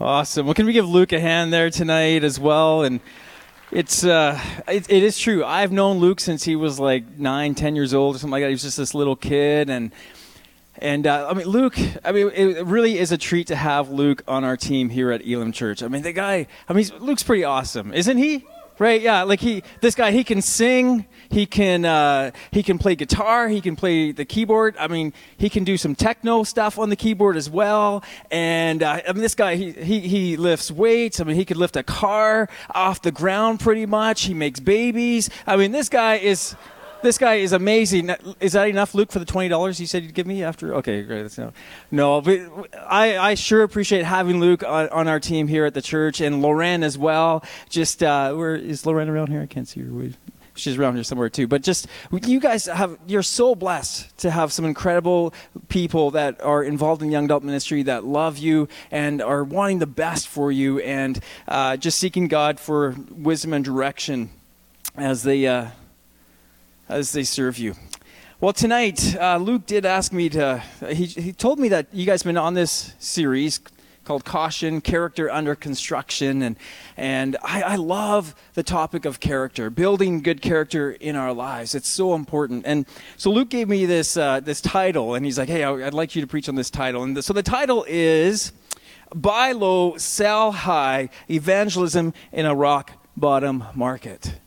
Awesome. Well, can we give Luke a hand there tonight as well? And it's uh, it, it is true. I've known Luke since he was like nine, ten years old or something like that. He was just this little kid, and and uh, I mean Luke. I mean, it really is a treat to have Luke on our team here at Elam Church. I mean, the guy. I mean, Luke's pretty awesome, isn't he? Right? Yeah. Like he, this guy, he can sing. He can uh, he can play guitar. He can play the keyboard. I mean, he can do some techno stuff on the keyboard as well. And uh, I mean, this guy he, he he lifts weights. I mean, he could lift a car off the ground pretty much. He makes babies. I mean, this guy is this guy is amazing. Is that enough, Luke, for the twenty dollars you said you'd give me after? Okay, great. That's no, no. But I, I sure appreciate having Luke on, on, our team here at the church and Loren as well. Just uh, where is Loren around here? I can't see her. She's around here somewhere too. But just you guys have you're so blessed to have some incredible people that are involved in young adult ministry that love you and are wanting the best for you and uh, just seeking God for wisdom and direction as they. Uh, as they serve you. Well, tonight, uh, Luke did ask me to, he, he told me that you guys have been on this series called Caution Character Under Construction. And, and I, I love the topic of character, building good character in our lives. It's so important. And so Luke gave me this, uh, this title, and he's like, hey, I'd like you to preach on this title. And the, so the title is Buy Low, Sell High Evangelism in a Rock Bottom Market.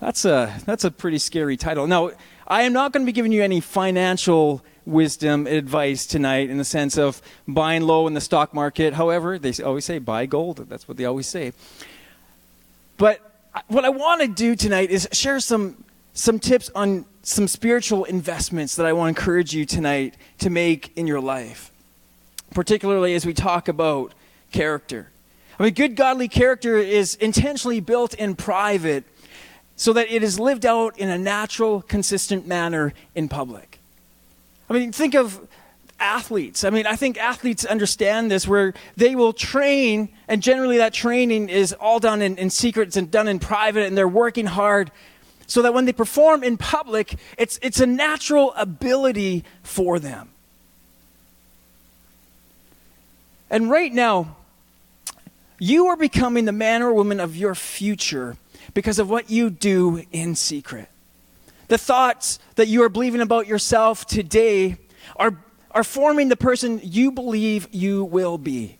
That's a, that's a pretty scary title. Now, I am not going to be giving you any financial wisdom advice tonight in the sense of buying low in the stock market. However, they always say buy gold. That's what they always say. But uh, what I want to do tonight is share some, some tips on some spiritual investments that I want to encourage you tonight to make in your life, particularly as we talk about character. I mean, good godly character is intentionally built in private so that it is lived out in a natural, consistent manner in public. I mean, think of athletes. I mean, I think athletes understand this where they will train, and generally that training is all done in, in secret and done in private, and they're working hard so that when they perform in public, it's, it's a natural ability for them. And right now, you are becoming the man or woman of your future because of what you do in secret. The thoughts that you are believing about yourself today are, are forming the person you believe you will be.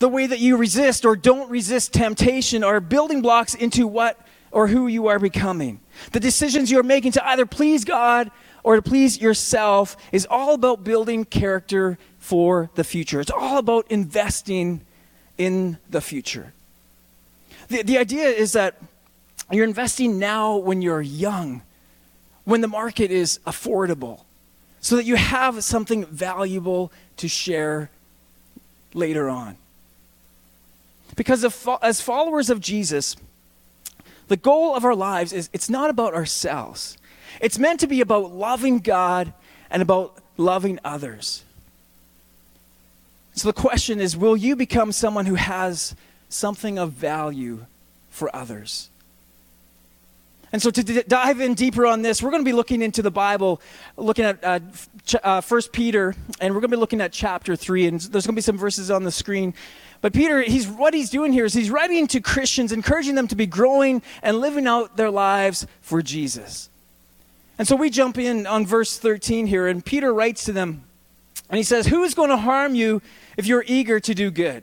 The way that you resist or don't resist temptation are building blocks into what or who you are becoming. The decisions you are making to either please God or to please yourself is all about building character for the future. It's all about investing in the future. The, the idea is that you're investing now when you're young, when the market is affordable, so that you have something valuable to share later on. Because as followers of Jesus, the goal of our lives is it's not about ourselves. It's meant to be about loving God and about loving others. So the question is will you become someone who has something of value for others. And so, to d- dive in deeper on this, we're going to be looking into the Bible, looking at uh, ch- uh, 1 Peter, and we're going to be looking at chapter 3. And there's going to be some verses on the screen. But Peter, he's, what he's doing here is he's writing to Christians, encouraging them to be growing and living out their lives for Jesus. And so we jump in on verse 13 here, and Peter writes to them, and he says, Who is going to harm you if you're eager to do good?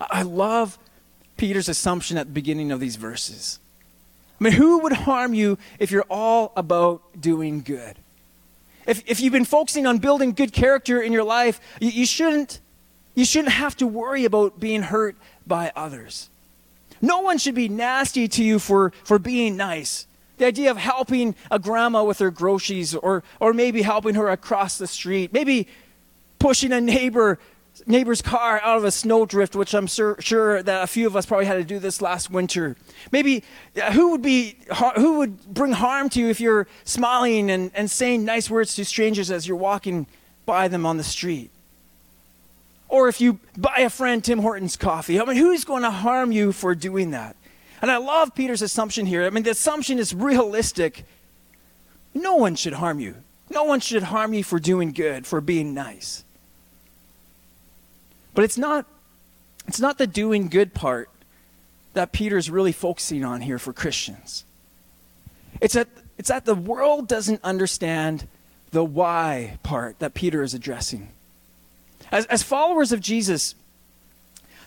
I love Peter's assumption at the beginning of these verses. I mean, who would harm you if you're all about doing good? If, if you've been focusing on building good character in your life, you, you, shouldn't, you shouldn't have to worry about being hurt by others. No one should be nasty to you for, for being nice. The idea of helping a grandma with her groceries or, or maybe helping her across the street, maybe pushing a neighbor neighbor's car out of a snowdrift, which I'm sur- sure that a few of us probably had to do this last winter. Maybe uh, who would be who would bring harm to you if you're smiling and, and saying nice words to strangers as you're walking by them on the street? Or if you buy a friend Tim Hortons coffee, I mean, who's going to harm you for doing that? And I love Peter's assumption here. I mean, the assumption is realistic. No one should harm you. No one should harm you for doing good, for being nice. But it's not it's not the doing good part that Peter's really focusing on here for Christians. It's that it's that the world doesn't understand the why part that Peter is addressing. As, as followers of Jesus,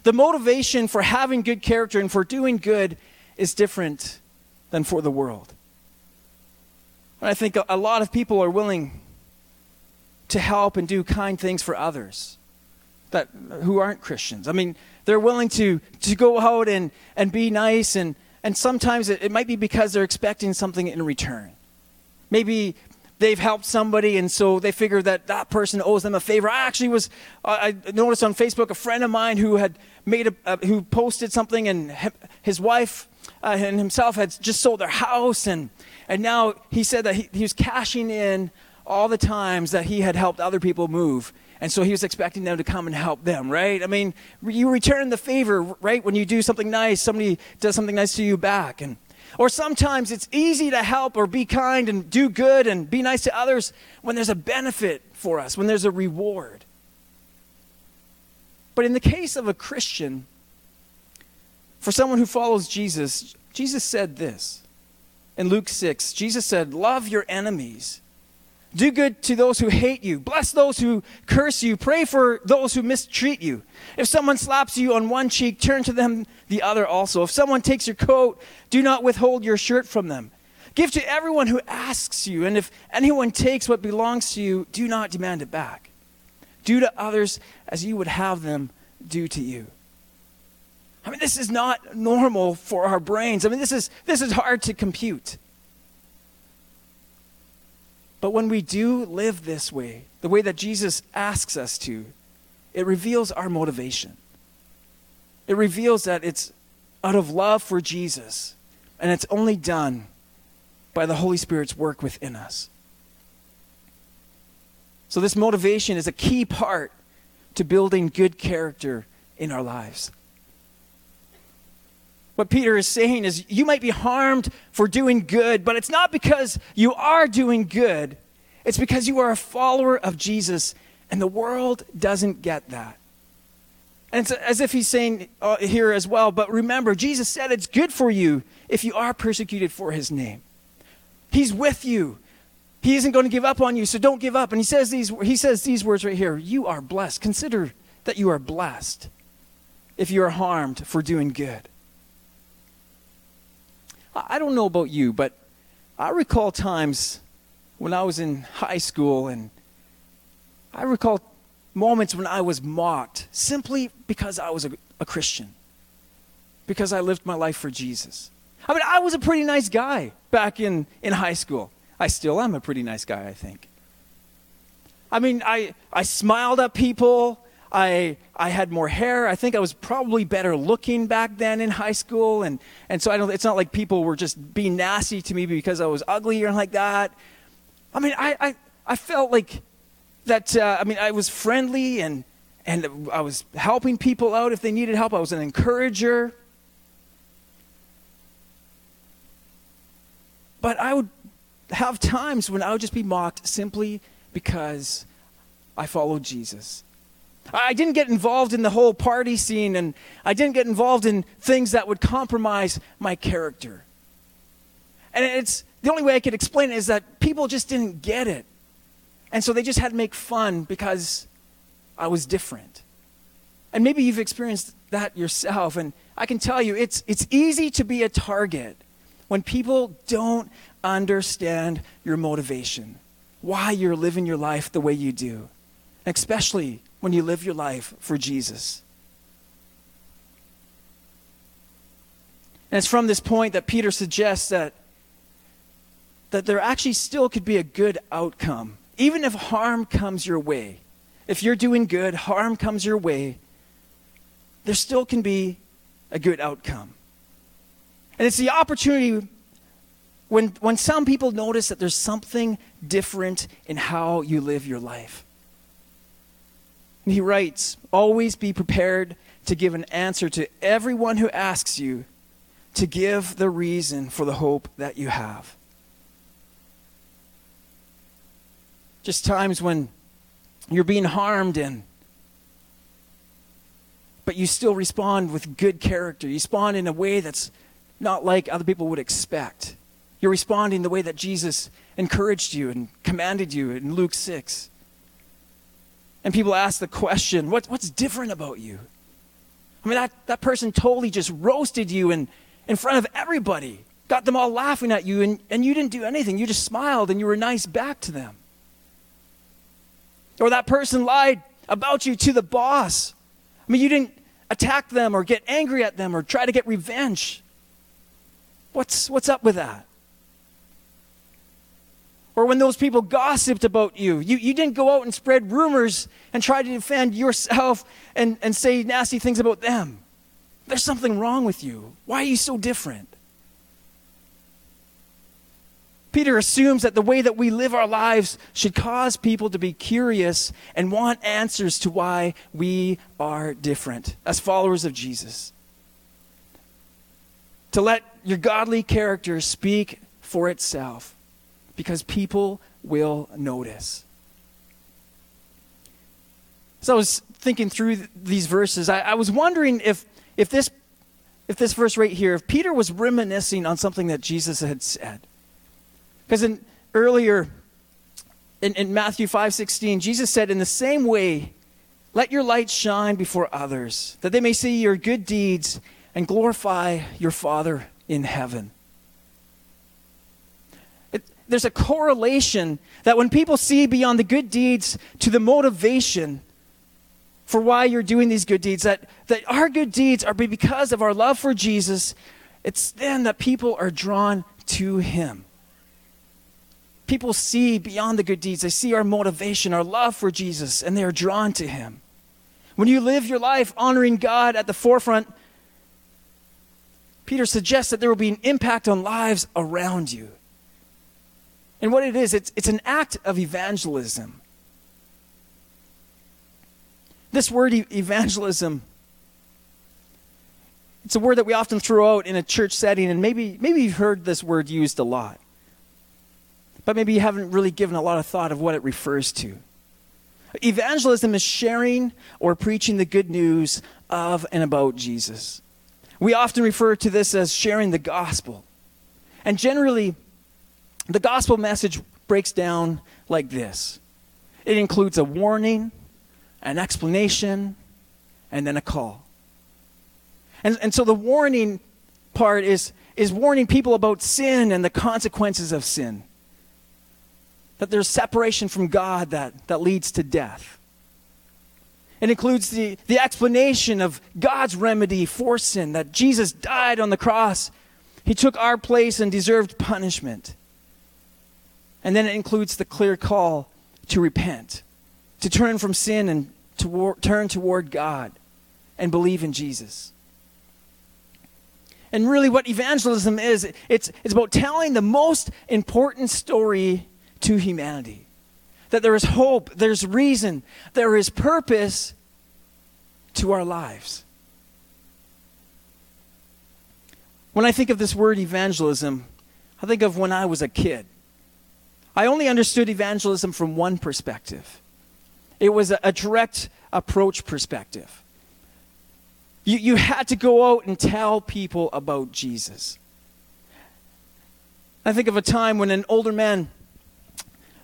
the motivation for having good character and for doing good is different than for the world. And I think a, a lot of people are willing to help and do kind things for others that who aren't Christians. I mean, they're willing to to go out and and be nice and and sometimes it, it might be because they're expecting something in return. Maybe they've helped somebody and so they figure that that person owes them a favor i actually was i noticed on facebook a friend of mine who had made a, who posted something and his wife uh, and himself had just sold their house and and now he said that he, he was cashing in all the times that he had helped other people move and so he was expecting them to come and help them, right? I mean, you return the favor, right? When you do something nice, somebody does something nice to you back. And or sometimes it's easy to help or be kind and do good and be nice to others when there's a benefit for us, when there's a reward. But in the case of a Christian, for someone who follows Jesus, Jesus said this. In Luke 6, Jesus said, Love your enemies. Do good to those who hate you. Bless those who curse you. Pray for those who mistreat you. If someone slaps you on one cheek, turn to them the other also. If someone takes your coat, do not withhold your shirt from them. Give to everyone who asks you, and if anyone takes what belongs to you, do not demand it back. Do to others as you would have them do to you. I mean, this is not normal for our brains. I mean, this is, this is hard to compute. But when we do live this way, the way that Jesus asks us to, it reveals our motivation. It reveals that it's out of love for Jesus, and it's only done by the Holy Spirit's work within us. So, this motivation is a key part to building good character in our lives. What Peter is saying is you might be harmed for doing good, but it's not because you are doing good, it's because you are a follower of Jesus, and the world doesn't get that. And it's as if he's saying uh, here as well, but remember, Jesus said it's good for you if you are persecuted for his name. He's with you. He isn't going to give up on you, so don't give up. And he says these, he says these words right here You are blessed. Consider that you are blessed if you are harmed for doing good. I don't know about you, but I recall times when I was in high school and I recall moments when I was mocked simply because I was a, a Christian, because I lived my life for Jesus. I mean, I was a pretty nice guy back in, in high school. I still am a pretty nice guy, I think. I mean, I, I smiled at people. I, I had more hair. I think I was probably better looking back then in high school. And, and so I don't, it's not like people were just being nasty to me because I was ugly or like that. I mean, I, I, I felt like that, uh, I mean, I was friendly and, and I was helping people out if they needed help. I was an encourager. But I would have times when I would just be mocked simply because I followed Jesus. I didn't get involved in the whole party scene and I didn't get involved in things that would compromise my character. And it's the only way I could explain it is that people just didn't get it. And so they just had to make fun because I was different. And maybe you've experienced that yourself. And I can tell you, it's, it's easy to be a target when people don't understand your motivation, why you're living your life the way you do, especially when you live your life for Jesus. And it's from this point that Peter suggests that, that there actually still could be a good outcome even if harm comes your way, if you're doing good, harm comes your way, there still can be a good outcome. And it's the opportunity when, when some people notice that there's something different in how you live your life. And he writes, Always be prepared to give an answer to everyone who asks you to give the reason for the hope that you have. Just times when you're being harmed and but you still respond with good character. You respond in a way that's not like other people would expect. You're responding the way that Jesus encouraged you and commanded you in Luke 6. And people ask the question, what, what's different about you? I mean, that, that person totally just roasted you in, in front of everybody, got them all laughing at you, and, and you didn't do anything. You just smiled and you were nice back to them. Or that person lied about you to the boss. I mean, you didn't attack them or get angry at them or try to get revenge. What's, what's up with that? Or when those people gossiped about you, you, you didn't go out and spread rumors and try to defend yourself and, and say nasty things about them. There's something wrong with you. Why are you so different? Peter assumes that the way that we live our lives should cause people to be curious and want answers to why we are different as followers of Jesus. To let your godly character speak for itself because people will notice. So I was thinking through th- these verses. I, I was wondering if, if, this, if this verse right here, if Peter was reminiscing on something that Jesus had said. Because in earlier in, in Matthew 5:16, Jesus said, "In the same way, let your light shine before others, that they may see your good deeds and glorify your Father in heaven." There's a correlation that when people see beyond the good deeds to the motivation for why you're doing these good deeds, that, that our good deeds are because of our love for Jesus, it's then that people are drawn to Him people see beyond the good deeds. They see our motivation, our love for Jesus, and they are drawn to Him. When you live your life honoring God at the forefront, Peter suggests that there will be an impact on lives around you. And what it is, it's, it's an act of evangelism. This word evangelism, it's a word that we often throw out in a church setting, and maybe, maybe you've heard this word used a lot but maybe you haven't really given a lot of thought of what it refers to. Evangelism is sharing or preaching the good news of and about Jesus. We often refer to this as sharing the gospel. And generally, the gospel message breaks down like this it includes a warning, an explanation, and then a call. And, and so the warning part is, is warning people about sin and the consequences of sin that there's separation from God that, that leads to death. It includes the, the explanation of God's remedy for sin, that Jesus died on the cross. He took our place and deserved punishment. And then it includes the clear call to repent, to turn from sin and to turn toward God and believe in Jesus. And really, what evangelism is, it's, it's about telling the most important story to humanity. That there is hope, there's reason, there is purpose to our lives. When I think of this word evangelism, I think of when I was a kid. I only understood evangelism from one perspective it was a, a direct approach perspective. You, you had to go out and tell people about Jesus. I think of a time when an older man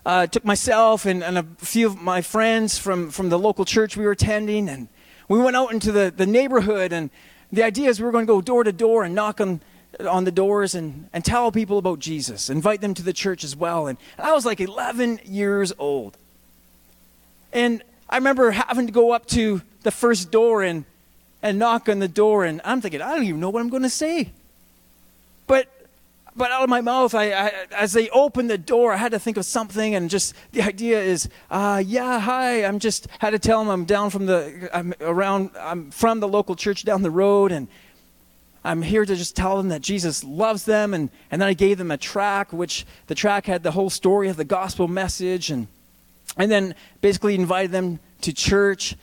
uh, took myself and, and, a few of my friends from, from the local church we were attending, and we went out into the, the neighborhood. And the idea is we were going to go door to door and knock on, on the doors and, and tell people about Jesus, invite them to the church as well. And I was like 11 years old. And I remember having to go up to the first door and, and knock on the door, and I'm thinking, I don't even know what I'm going to say. But but out of my mouth, I, I, as they opened the door, I had to think of something, and just the idea is, uh, yeah, hi. I'm just had to tell them I'm down from the, I'm around, I'm from the local church down the road, and I'm here to just tell them that Jesus loves them, and and then I gave them a track, which the track had the whole story of the gospel message, and and then basically invited them to church.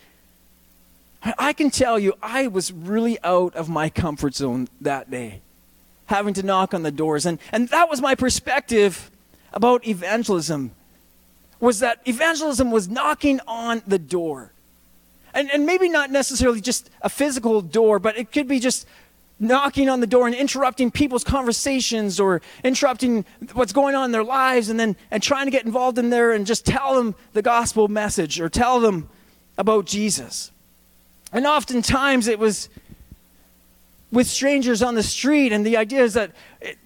I can tell you, I was really out of my comfort zone that day having to knock on the doors. And, and that was my perspective about evangelism, was that evangelism was knocking on the door. And, and maybe not necessarily just a physical door, but it could be just knocking on the door and interrupting people's conversations or interrupting what's going on in their lives and then and trying to get involved in there and just tell them the gospel message or tell them about Jesus. And oftentimes it was with strangers on the street, and the idea is that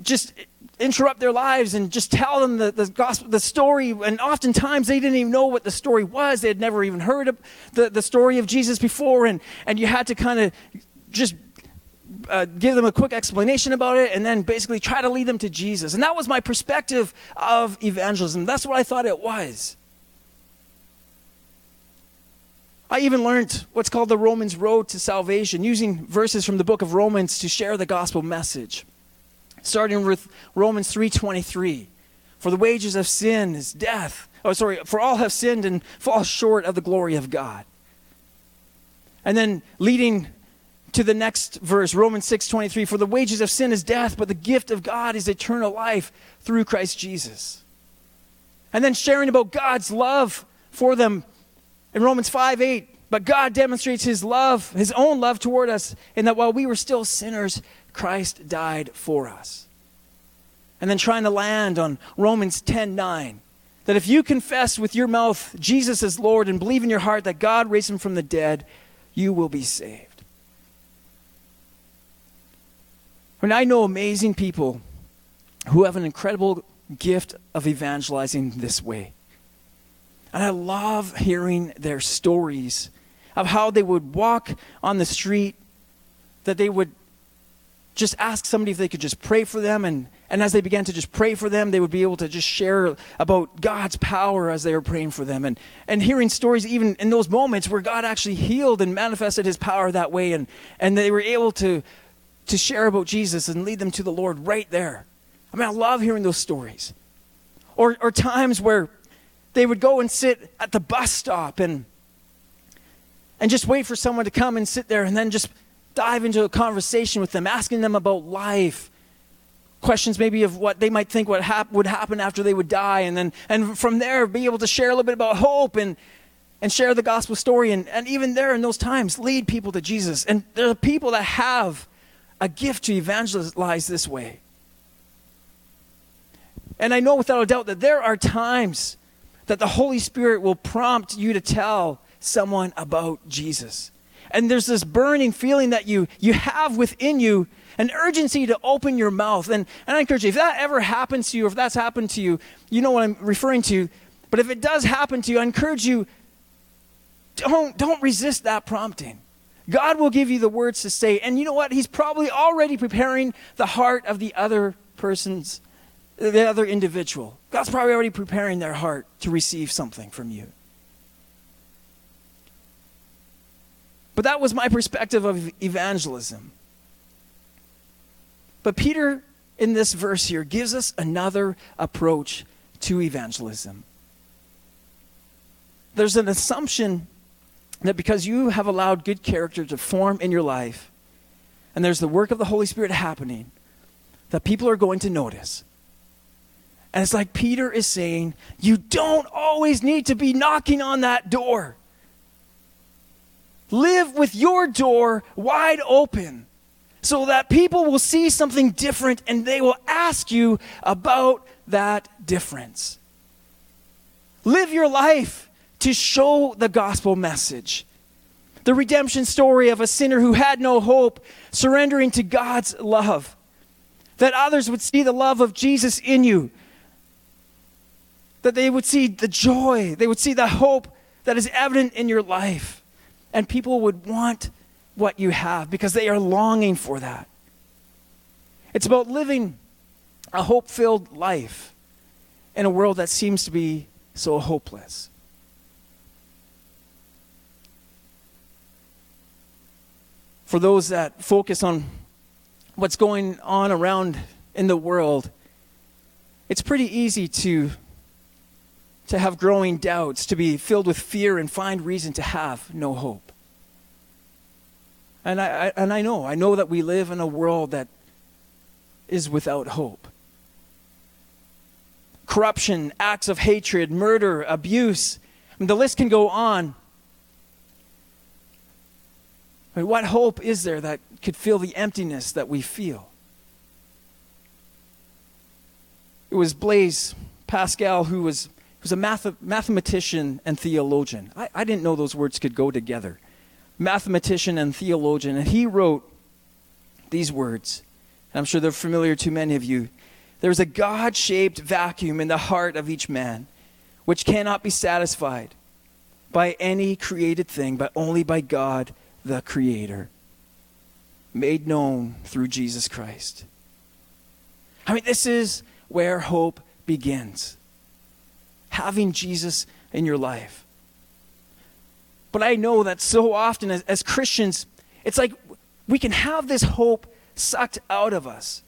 just interrupt their lives and just tell them the, the gospel, the story. And oftentimes they didn't even know what the story was. They had never even heard the, the story of Jesus before, and, and you had to kind of just uh, give them a quick explanation about it and then basically try to lead them to Jesus. And that was my perspective of evangelism. That's what I thought it was. I even learned what's called the Romans Road to Salvation, using verses from the book of Romans to share the gospel message. Starting with Romans 3:23. For the wages of sin is death. Oh, sorry, for all have sinned and fall short of the glory of God. And then leading to the next verse, Romans 6:23, for the wages of sin is death, but the gift of God is eternal life through Christ Jesus. And then sharing about God's love for them in Romans 5 8, but God demonstrates his love, his own love toward us, in that while we were still sinners, Christ died for us. And then trying to land on Romans 10 9, that if you confess with your mouth Jesus is Lord and believe in your heart that God raised him from the dead, you will be saved. When I know amazing people who have an incredible gift of evangelizing this way. And I love hearing their stories of how they would walk on the street, that they would just ask somebody if they could just pray for them. And, and as they began to just pray for them, they would be able to just share about God's power as they were praying for them. And, and hearing stories, even in those moments where God actually healed and manifested his power that way. And, and they were able to, to share about Jesus and lead them to the Lord right there. I mean, I love hearing those stories. Or, or times where they would go and sit at the bus stop and and just wait for someone to come and sit there and then just dive into a conversation with them, asking them about life. Questions maybe of what they might think what hap- would happen after they would die, and then and from there be able to share a little bit about hope and and share the gospel story and, and even there in those times lead people to Jesus. And there are people that have a gift to evangelize this way. And I know without a doubt that there are times that the Holy Spirit will prompt you to tell someone about Jesus. And there's this burning feeling that you, you have within you, an urgency to open your mouth. And, and I encourage you, if that ever happens to you, or if that's happened to you, you know what I'm referring to. But if it does happen to you, I encourage you, don't, don't resist that prompting. God will give you the words to say. And you know what? He's probably already preparing the heart of the other person's the other individual. God's probably already preparing their heart to receive something from you. But that was my perspective of evangelism. But Peter, in this verse here, gives us another approach to evangelism. There's an assumption that because you have allowed good character to form in your life, and there's the work of the Holy Spirit happening, that people are going to notice and it's like Peter is saying, you don't always need to be knocking on that door. Live with your door wide open so that people will see something different and they will ask you about that difference. Live your life to show the gospel message. The redemption story of a sinner who had no hope, surrendering to God's love. That others would see the love of Jesus in you that they would see the joy, they would see the hope that is evident in your life. And people would want what you have because they are longing for that. It's about living a hope filled life in a world that seems to be so hopeless. For those that focus on what's going on around in the world, it's pretty easy to, to have growing doubts, to be filled with fear, and find reason to have no hope. And I, I, and I know, I know that we live in a world that is without hope. Corruption, acts of hatred, murder, abuse, the list can go on. I mean, what hope is there that could fill the emptiness that we feel? It was Blaise Pascal who was, was a math, mathematician and theologian. I, I didn't know those words could go together. Mathematician and theologian. And he wrote these words. And I'm sure they're familiar to many of you. There's a God shaped vacuum in the heart of each man, which cannot be satisfied by any created thing, but only by God the Creator, made known through Jesus Christ. I mean, this is where hope begins having Jesus in your life. But I know that so often as, as Christians, it's like we can have this hope sucked out of us.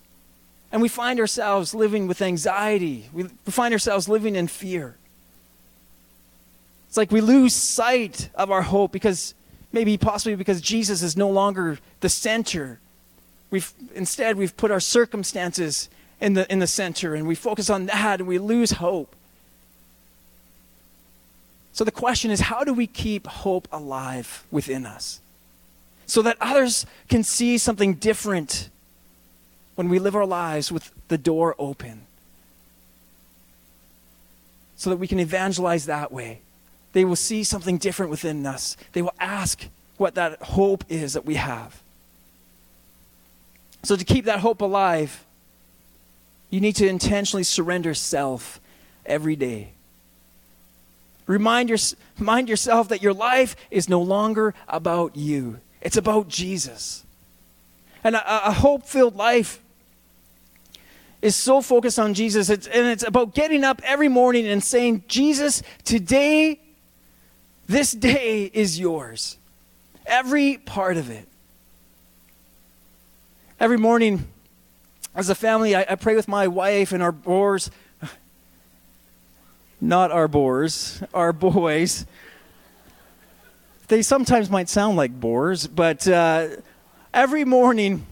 And we find ourselves living with anxiety. We find ourselves living in fear. It's like we lose sight of our hope because maybe possibly because Jesus is no longer the center. We've instead we've put our circumstances in the in the center and we focus on that and we lose hope. So the question is how do we keep hope alive within us? So that others can see something different when we live our lives with the door open. So that we can evangelize that way. They will see something different within us. They will ask what that hope is that we have. So, to keep that hope alive, you need to intentionally surrender self every day. Remind, your, remind yourself that your life is no longer about you, it's about Jesus. And a, a hope filled life is so focused on Jesus, it's, and it's about getting up every morning and saying, Jesus, today this day is yours. Every part of it. Every morning, as a family, I, I pray with my wife and our boys. Not our boars, our boys. They sometimes might sound like boars, but uh, every morning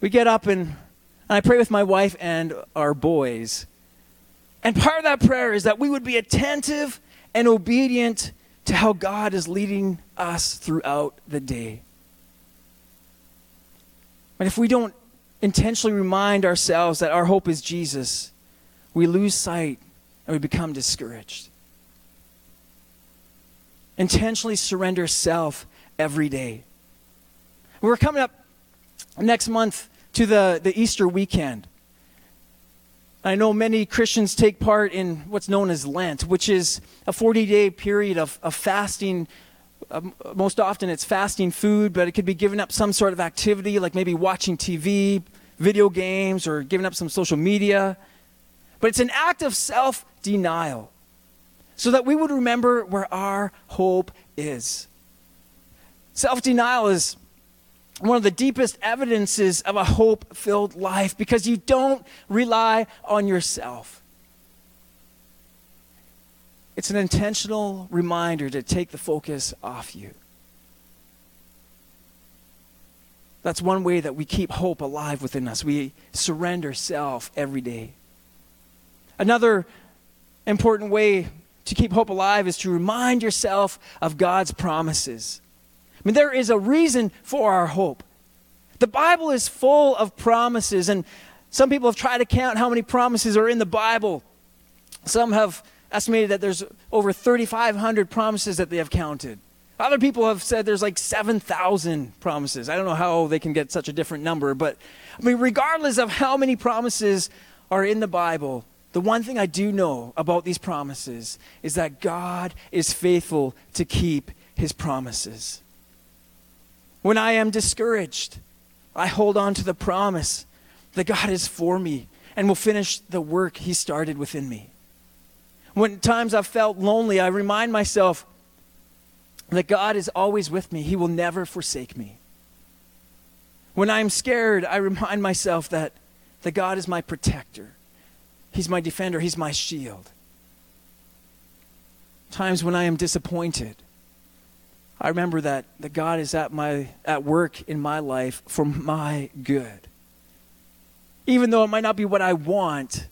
we get up and, and I pray with my wife and our boys. And part of that prayer is that we would be attentive and obedient to how God is leading us throughout the day. But if we don't intentionally remind ourselves that our hope is Jesus, we lose sight and we become discouraged. Intentionally surrender self every day. We're coming up next month to the, the Easter weekend. I know many Christians take part in what's known as Lent, which is a 40 day period of, of fasting. Um, most often it's fasting food, but it could be giving up some sort of activity, like maybe watching TV, video games, or giving up some social media. But it's an act of self denial so that we would remember where our hope is. Self denial is one of the deepest evidences of a hope filled life because you don't rely on yourself. It's an intentional reminder to take the focus off you. That's one way that we keep hope alive within us. We surrender self every day. Another important way to keep hope alive is to remind yourself of God's promises mean, there is a reason for our hope. The Bible is full of promises, and some people have tried to count how many promises are in the Bible. Some have estimated that there's over 3,500 promises that they have counted. Other people have said there's like 7,000 promises. I don't know how they can get such a different number, but I mean, regardless of how many promises are in the Bible, the one thing I do know about these promises is that God is faithful to keep his promises. When I am discouraged, I hold on to the promise that God is for me and will finish the work He started within me. When times I've felt lonely, I remind myself that God is always with me, He will never forsake me. When I'm scared, I remind myself that, that God is my protector, He's my defender, He's my shield. Times when I am disappointed, I remember that, that God is at, my, at work in my life for my good. Even though it might not be what I want,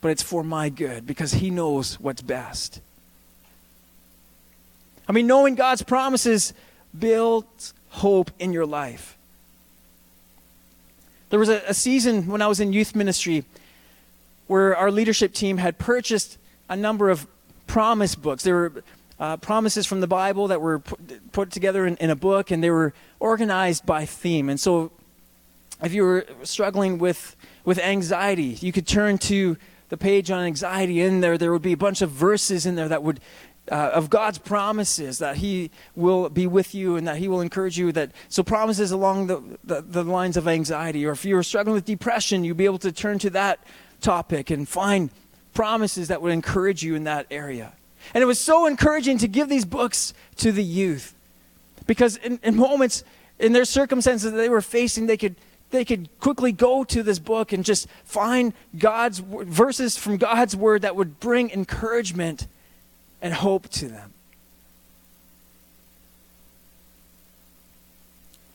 but it's for my good because He knows what's best. I mean, knowing God's promises builds hope in your life. There was a, a, season when I was in youth ministry where our leadership team had purchased a number of promise books. There were uh, promises from the Bible that were put, put together in, in, a book, and they were organized by theme. And so, if you were struggling with, with anxiety, you could turn to the page on anxiety. In there, there would be a bunch of verses in there that would uh, of God's promises that He will be with you and that He will encourage you. That so promises along the, the, the lines of anxiety, or if you were struggling with depression, you'd be able to turn to that topic and find promises that would encourage you in that area. And it was so encouraging to give these books to the youth because in, in moments, in their circumstances that they were facing, they could they could quickly go to this book and just find God's verses from God's word that would bring encouragement and hope to them.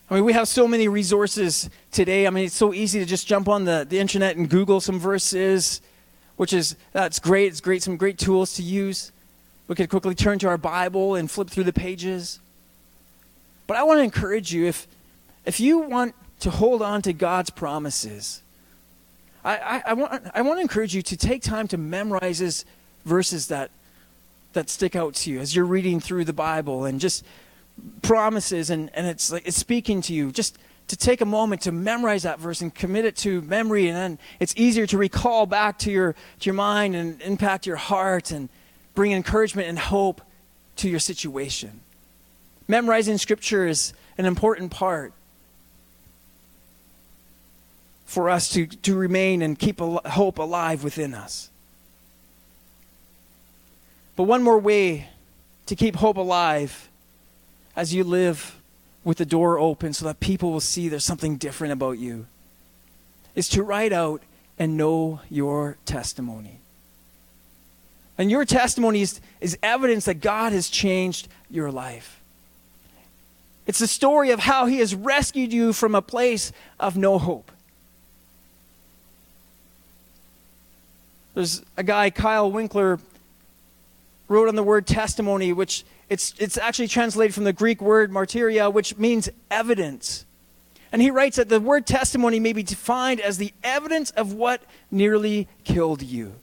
I mean, we have so many resources today. I mean, it's so easy to just jump on the, the internet and Google some verses, which is, that's great. It's great, some great tools to use. We could quickly turn to our Bible and flip through the pages. But I want to encourage you if, if you want to hold on to God's promises, I, I, I, want, I want to encourage you to take time to memorize verses that, that stick out to you as you're reading through the Bible and just promises and, and it's like it's speaking to you. Just to take a moment to memorize that verse and commit it to memory and then it's easier to recall back to your to your mind and impact your heart and bring encouragement and hope to your situation. Memorizing scripture is an important part for us to, to remain and keep hope alive within us. But one more way to keep hope alive as you live with the door open so that people will see there's something different about you is to write out and know your testimony. And your testimony is, is evidence that God has changed your life. It's the story of how He has rescued you from a place of no hope. There's a guy, Kyle Winkler, wrote on the word testimony, which it's, it's actually translated from the Greek word martyria, which means evidence. And he writes that the word testimony may be defined as the evidence of what nearly killed you.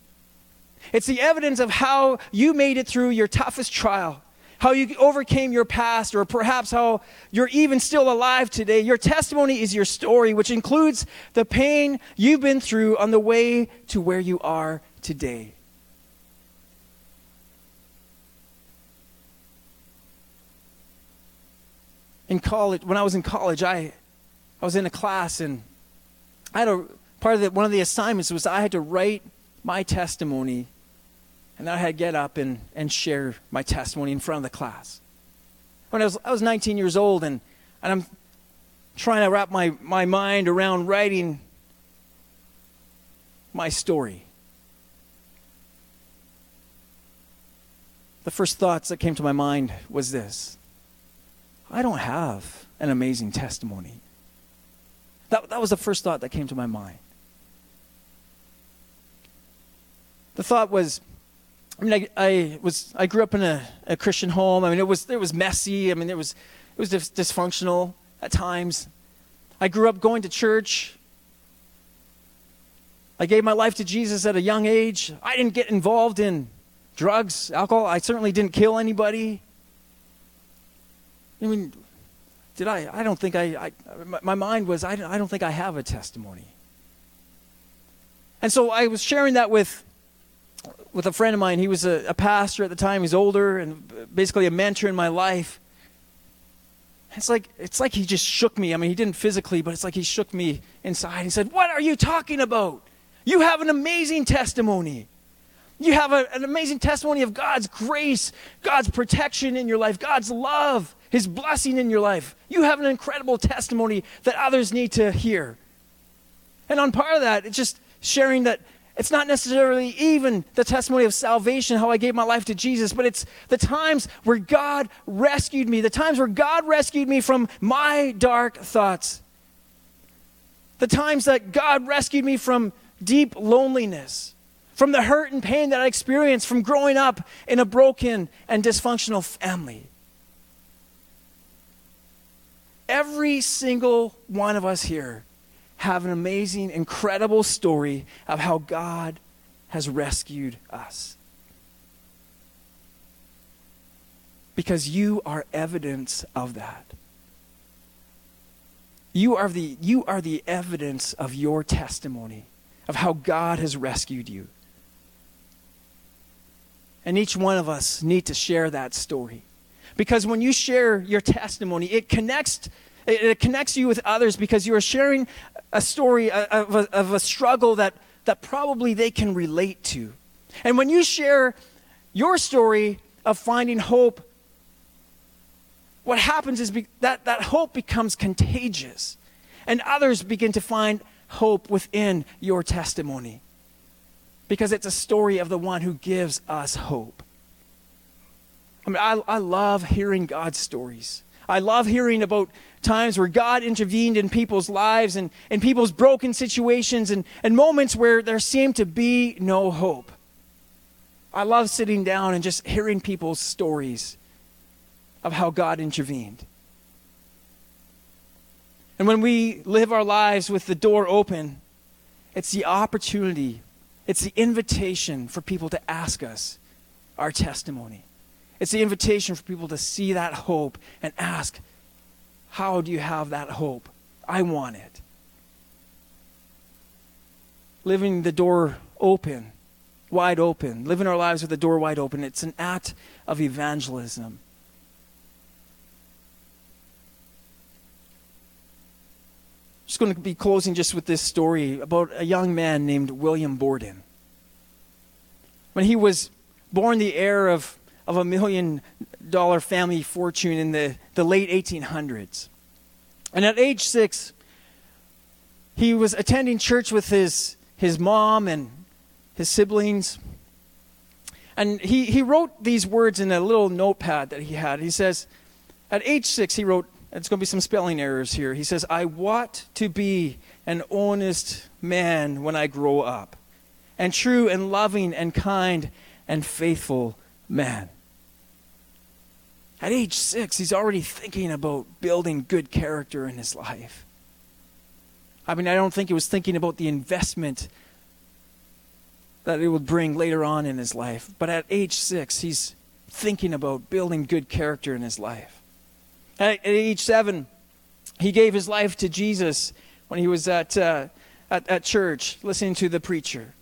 It's the evidence of how you made it through your toughest trial, how you overcame your past, or perhaps how you're even still alive today. Your testimony is your story, which includes the pain you've been through on the way to where you are today. In college, when I was in college, I, I was in a class and I had a part of the, one of the assignments was I had to write my testimony, and then I had to get up and, and share my testimony in front of the class. When I was, I was 19 years old, and, and I'm trying to wrap my, my mind around writing my story. The first thoughts that came to my mind was this I don't have an amazing testimony. That, that was the first thought that came to my mind. The thought was, I mean, I, I was I grew up in a, a, Christian home. I mean, it was it was messy. I mean, it was it was dysfunctional at times. I grew up going to church. I gave my life to Jesus at a young age. I didn't get involved in drugs, alcohol. I certainly didn't kill anybody. I mean, did I? I don't think I. I my mind was I. I don't think I have a testimony. And so I was sharing that with with a friend of mine. He was a, a pastor at the time. He's older and basically a mentor in my life. It's like, it's like he just shook me. I mean, he didn't physically, but it's like he shook me inside. He said, What are you talking about? You have an amazing testimony. You have a, an amazing testimony of God's grace, God's protection in your life, God's love, His blessing in your life. You have an incredible testimony that others need to hear. And on part of that, it's just sharing that it's not necessarily even the testimony of salvation, how I gave my life to Jesus, but it's the times where God rescued me, the times where God rescued me from my dark thoughts, the times that God rescued me from deep loneliness from the hurt and pain that I experienced from growing up in a broken and dysfunctional family. Every single one of us here have an amazing, incredible story of how God has rescued us. Because you are evidence of that. You are the, you are the evidence of your testimony, of how God has rescued you. And each one of us need to share that story. Because when you share your testimony, it connects, it connects you with others because you are sharing a story of a, of a struggle that, that probably they can relate to. And when you share your story of finding hope, what happens is be, that, that hope becomes contagious. And others begin to find hope within your testimony because it's a story of the one who gives us hope. I mean, I, I love hearing God's stories. I love hearing about times where God intervened in people's lives and in people's broken situations and, and moments where there seemed to be no hope. I love sitting down and just hearing people's stories of how God intervened. And when we live our lives with the door open, it's the opportunity it's the invitation for people to ask us our testimony. It's the invitation for people to see that hope and ask, How do you have that hope? I want it. Living the door open, wide open, living our lives with the door wide open, it's an act of evangelism. just going to be closing just with this story about a young man named William Borden. When he was born the heir of, of a million dollar family fortune in the, the late 1800s. And at age six, he was attending church with his, his mom and his siblings. And he, he wrote these words in a little notepad that he had. He says, at age six, he wrote, it's going to be some spelling errors here. He says, I want to be an honest man when I grow up, and true and loving and kind and faithful man. At age six, he's already thinking about building good character in his life. I mean, I don't think he was thinking about the investment that it would bring later on in his life. But at age six, he's thinking about building good character in his life. At, age seven, he gave his life to Jesus when he was at, uh, at, at, church listening to the preacher.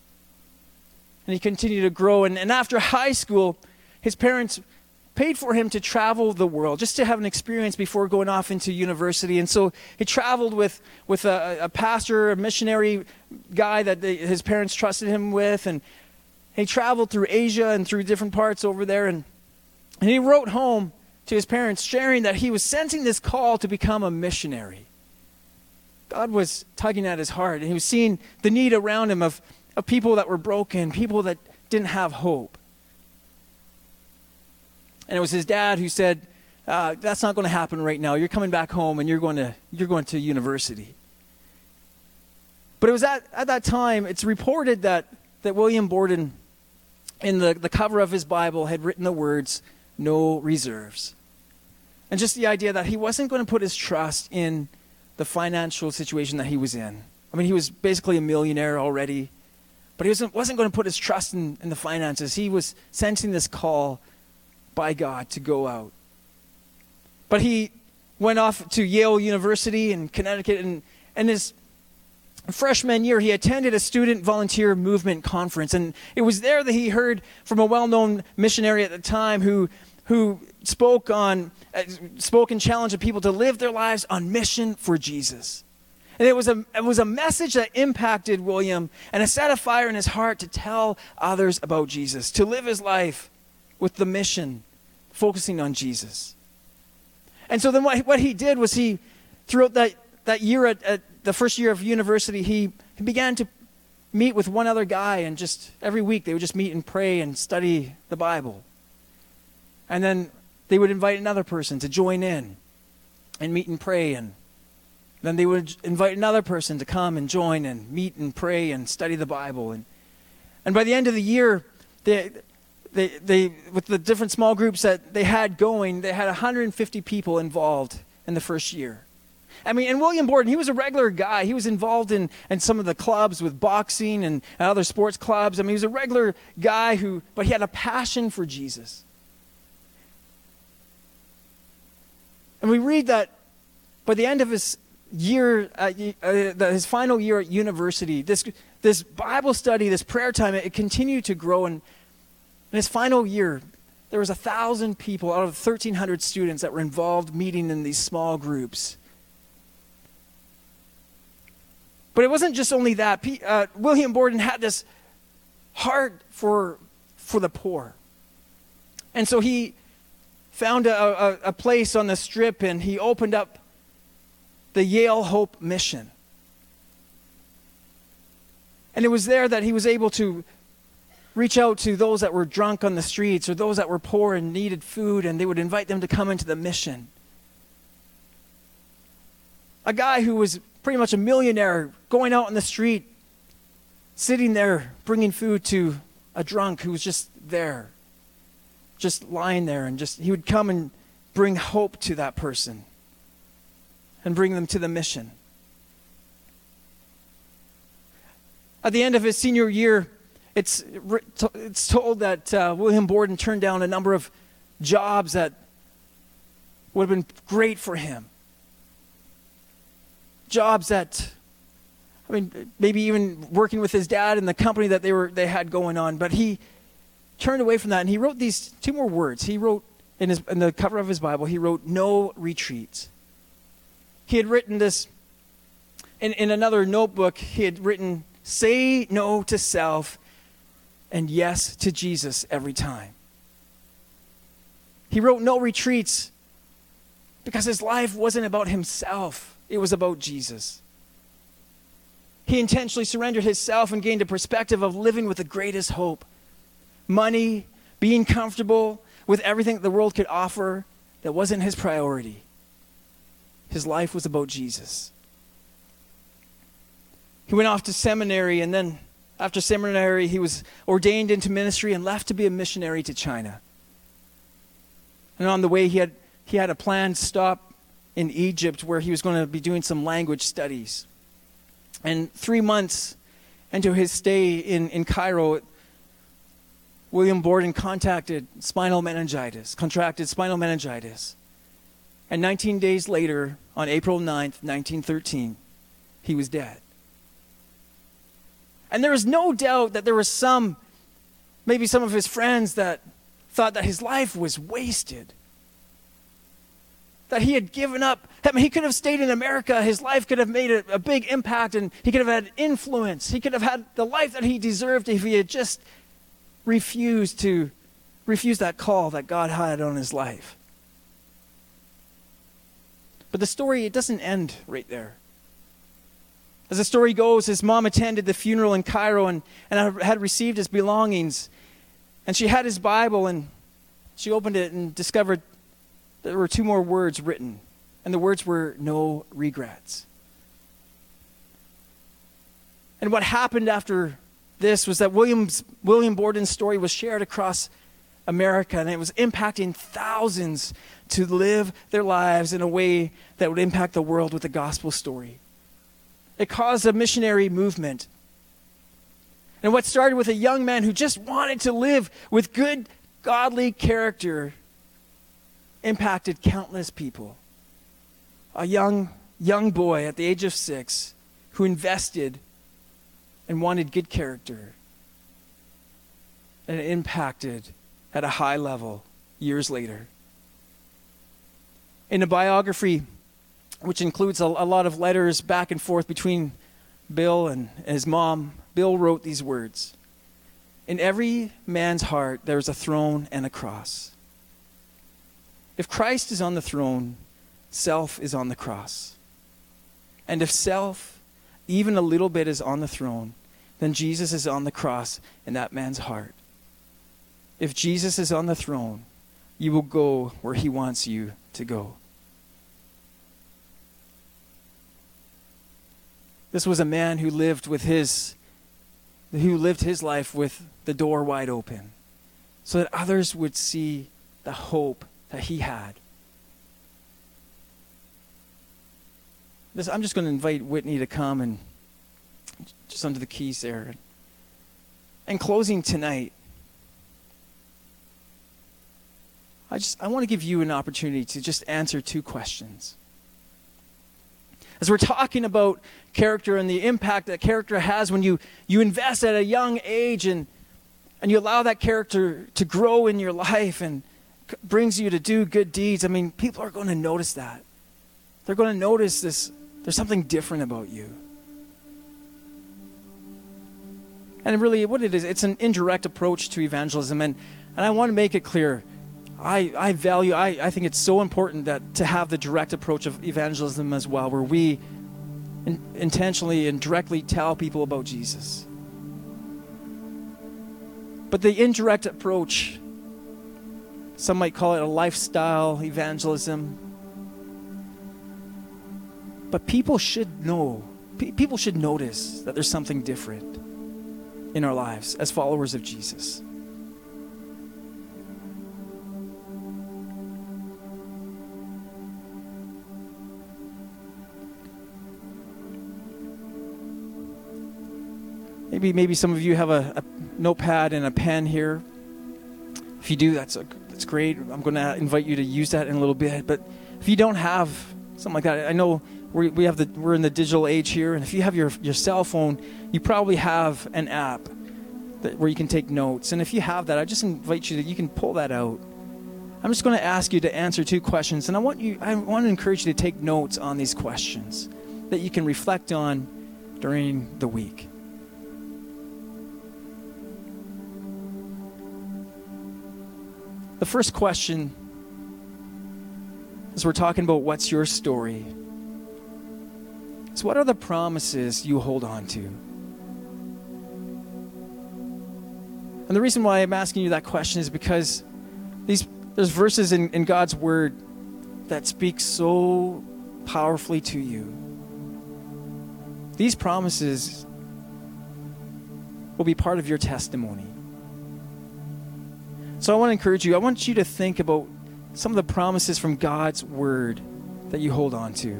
And he continued to grow. And, and after high school, his parents paid for him to travel the world, just to have an experience before going off into university. And so he traveled with, with a, a pastor, a missionary guy that the, his parents trusted him with. And he traveled through Asia and through different parts over there. And, and he wrote home to his parents, sharing that he was sensing this call to become a missionary. God was tugging at his heart, and he was seeing the need around him of, of people that were broken, people that didn't have hope. And it was his dad who said, uh, That's not going to happen right now. You're coming back home and you're going to, you're going to university. But it was at, at that time, it's reported that, that William Borden, in the, the cover of his Bible, had written the words, No reserves. And just the idea that he wasn't going to put his trust in the financial situation that he was in. I mean, he was basically a millionaire already, but he wasn't, wasn't going to put his trust in, in the finances. He was sensing this call by God to go out. But he went off to Yale University in Connecticut, and, and his freshman year, he attended a student volunteer movement conference. And it was there that he heard from a well known missionary at the time who who spoke on uh, spoke and challenged people to live their lives on mission for Jesus. And it was, a, it was a message that impacted William and it set a fire in his heart to tell others about Jesus, to live his life with the mission, focusing on Jesus. And so then what, what he did was he, throughout that, that year at, at the first year of university, he, he began to meet with one other guy and just every week they would just meet and pray and study the Bible. And then they would invite another person to join in and meet and pray and then they would invite another person to come and join and meet and pray and study the Bible. And, and by the end of the year, they, they, they, with the different small groups that they had going, they had 150 people involved in the first year. I mean, and William Borden, he was a regular guy. He was involved in, in some of the clubs with boxing and, and other sports clubs. I mean, he was a regular guy who, but he had a passion for Jesus. And we read that by the end of his year, uh, uh, his final year at university, this, this Bible study, this prayer time, it, it continued to grow. And in his final year, there was a thousand people out of 1,300 students that were involved meeting in these small groups. But it wasn't just only that. Uh, William Borden had this heart for, for the poor. And so he found a, a, a place on the strip and he opened up the Yale Hope Mission. And it was there that he was able to reach out to those that were drunk on the streets or those that were poor and needed food, and they would invite them to come into the mission. A guy who was pretty much a millionaire going out on the street, sitting there bringing food to a drunk who was just there, just lying there, and just he would come and bring hope to that person and bring them to the mission. At the end of his senior year, it's, it's told that uh, William Borden turned down a number of jobs that would have been great for him. Jobs that, I mean, maybe even working with his dad and the company that they, were, they had going on. But he turned away from that and he wrote these two more words. He wrote in, his, in the cover of his Bible, he wrote, No retreats he had written this in, in another notebook. He had written, Say no to self and yes to Jesus every time. He wrote no retreats because his life wasn't about himself, it was about Jesus. He intentionally surrendered himself and gained a perspective of living with the greatest hope money, being comfortable with everything the world could offer that wasn't his priority. His life was about Jesus. He went off to seminary, and then after seminary, he was ordained into ministry and left to be a missionary to China. And on the way, he had, he had a planned stop in Egypt where he was going to be doing some language studies. And three months into his stay in, in Cairo, William Borden contacted spinal meningitis, contracted spinal meningitis. And 19 days later, on April 9th, 1913, he was dead. And there is no doubt that there was some, maybe some of his friends that thought that his life was wasted. That he had given up. I mean, he could have stayed in America. His life could have made a, a big impact and he could have had influence. He could have had the life that he deserved if he had just refused to refuse that call that God had on his life. But the story, it doesn't end right there. As the story goes, his mom attended the funeral in Cairo and, and had received his belongings. And she had his Bible and she opened it and discovered there were two more words written. And the words were no regrets. And what happened after this was that William's, William Borden's story was shared across America and it was impacting thousands to live their lives in a way that would impact the world with the gospel story. It caused a missionary movement. And what started with a young man who just wanted to live with good, godly character impacted countless people. A young, young boy at the age of six who invested and wanted good character. And impacted at a high level years later. In a biography, which includes a, a lot of letters back and forth between Bill and his mom, Bill wrote these words In every man's heart, there is a throne and a cross. If Christ is on the throne, self is on the cross. And if self, even a little bit, is on the throne, then Jesus is on the cross in that man's heart. If Jesus is on the throne, you will go where he wants you to go. This was a man who lived with his who lived his life with the door wide open so that others would see the hope that he had. This, I'm just going to invite Whitney to come and just under the keys there. In closing tonight, I just I want to give you an opportunity to just answer two questions. As we're talking about character and the impact that character has when you, you invest at a young age and, and you allow that character to grow in your life and brings you to do good deeds, I mean, people are going to notice that. They're going to notice this, there's something different about you. And really, what it is, it's an indirect approach to evangelism. And, and I want to make it clear I, I value, I, I think it's so important that to have the direct approach of evangelism as well, where we in, intentionally and directly tell people about Jesus. But the indirect approach, some might call it a lifestyle evangelism. But people should know, people should notice that there's something different in our lives as followers of Jesus. Maybe, maybe some of you have a, a notepad and a pen here. If you do, that's, a, that's great. I'm going to invite you to use that in a little bit. But if you don't have something like that, I know we, we have the, we're in the digital age here, and if you have your, your cell phone, you probably have an app that, where you can take notes. And if you have that, I just invite you that you can pull that out. I'm just going to ask you to answer two questions, and I want you I want to encourage you to take notes on these questions that you can reflect on during the week. The first question, as we're talking about what's your story, is what are the promises you hold on to? And the reason why I'm asking you that question is because these, there's verses in, in God's Word that speak so powerfully to you. These promises will be part of your testimony. So I want to encourage you, I want you to think about some of the promises from God's word that you hold on to.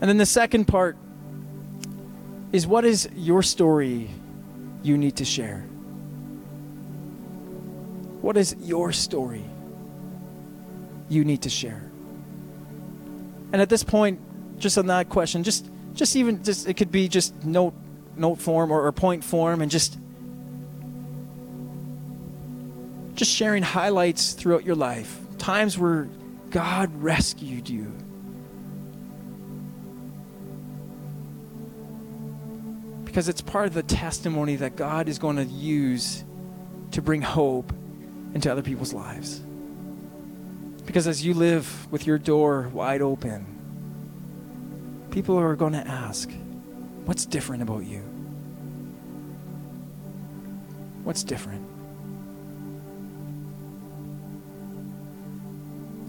And then the second part is what is your story you need to share? What is your story you need to share? And at this point, just on that question, just just even just it could be just note note form or, or point form and just sharing highlights throughout your life, times where God rescued you. Because it's part of the testimony that God is going to use to bring hope into other people's lives. Because as you live with your door wide open, people are going to ask, What's different about you? What's different?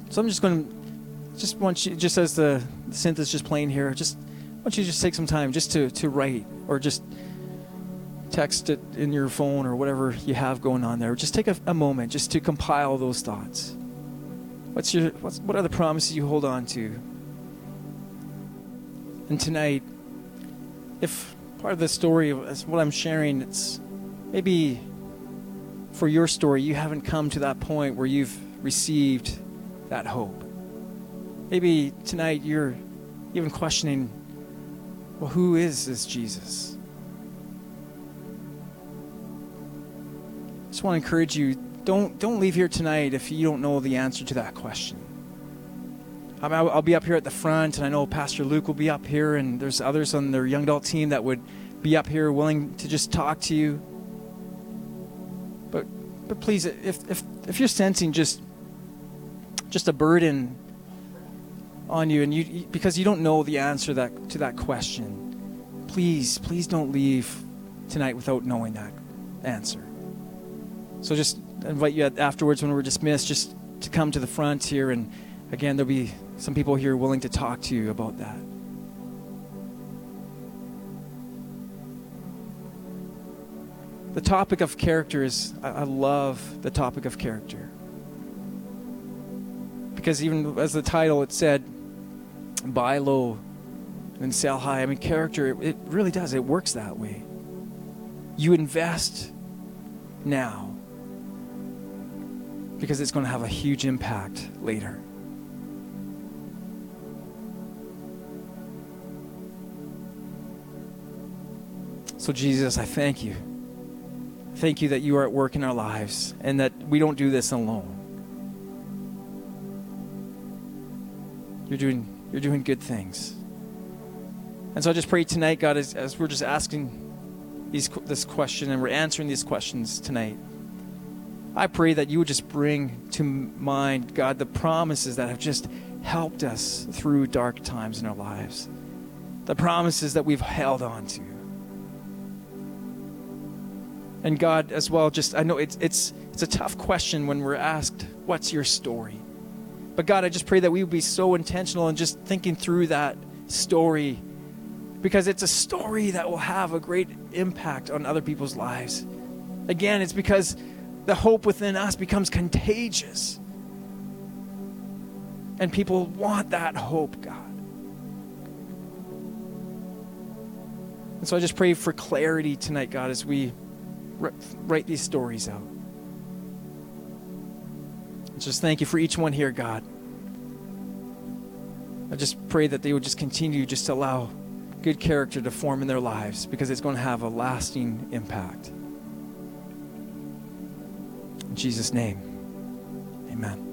So I'm just going to, just want you, just as the, the synth is just playing here, just want you to just take some time just to, to write or just text it in your phone or whatever you have going on there. Just take a, a moment just to compile those thoughts. What's your, what's, what are the promises you hold on to? And tonight, if part of the story of what I'm sharing, it's maybe for your story, you haven't come to that point where you've received that hope. Maybe tonight you're even questioning, well, who is this Jesus? I just want to encourage you don't don't leave here tonight if you don't know the answer to that question. I mean, I'll, I'll be up here at the front, and I know Pastor Luke will be up here, and there's others on their young adult team that would be up here willing to just talk to you. But but please, if if if you're sensing just just a burden on you, and you because you don't know the answer that to that question, please please don't leave tonight without knowing that answer. So just invite you afterwards when we're dismissed, just to come to the front here, and again there'll be some people here willing to talk to you about that. The topic of character is, I love the topic of character. Because even as the title it said, buy low and sell high. I mean, character, it really does. It works that way. You invest now because it's going to have a huge impact later. So, Jesus, I thank you. Thank you that you are at work in our lives and that we don't do this alone. You're doing, you're doing good things. And so I just pray tonight, God, as, as we're just asking these, this question and we're answering these questions tonight, I pray that you would just bring to mind, God, the promises that have just helped us through dark times in our lives, the promises that we've held on to. And God as well just I know it's it's it's a tough question when we're asked what's your story but God I just pray that we would be so intentional in just thinking through that story. Because it's a story that will have a great impact on other people's lives. Again it's because the hope within us becomes contagious. And people want that hope God. And so I just pray for clarity tonight God as we write these stories out. Just thank you for each one here, God. I just pray that they would just continue just to allow good character to form in their lives because it's going to have a lasting impact. In Jesus' name, amen.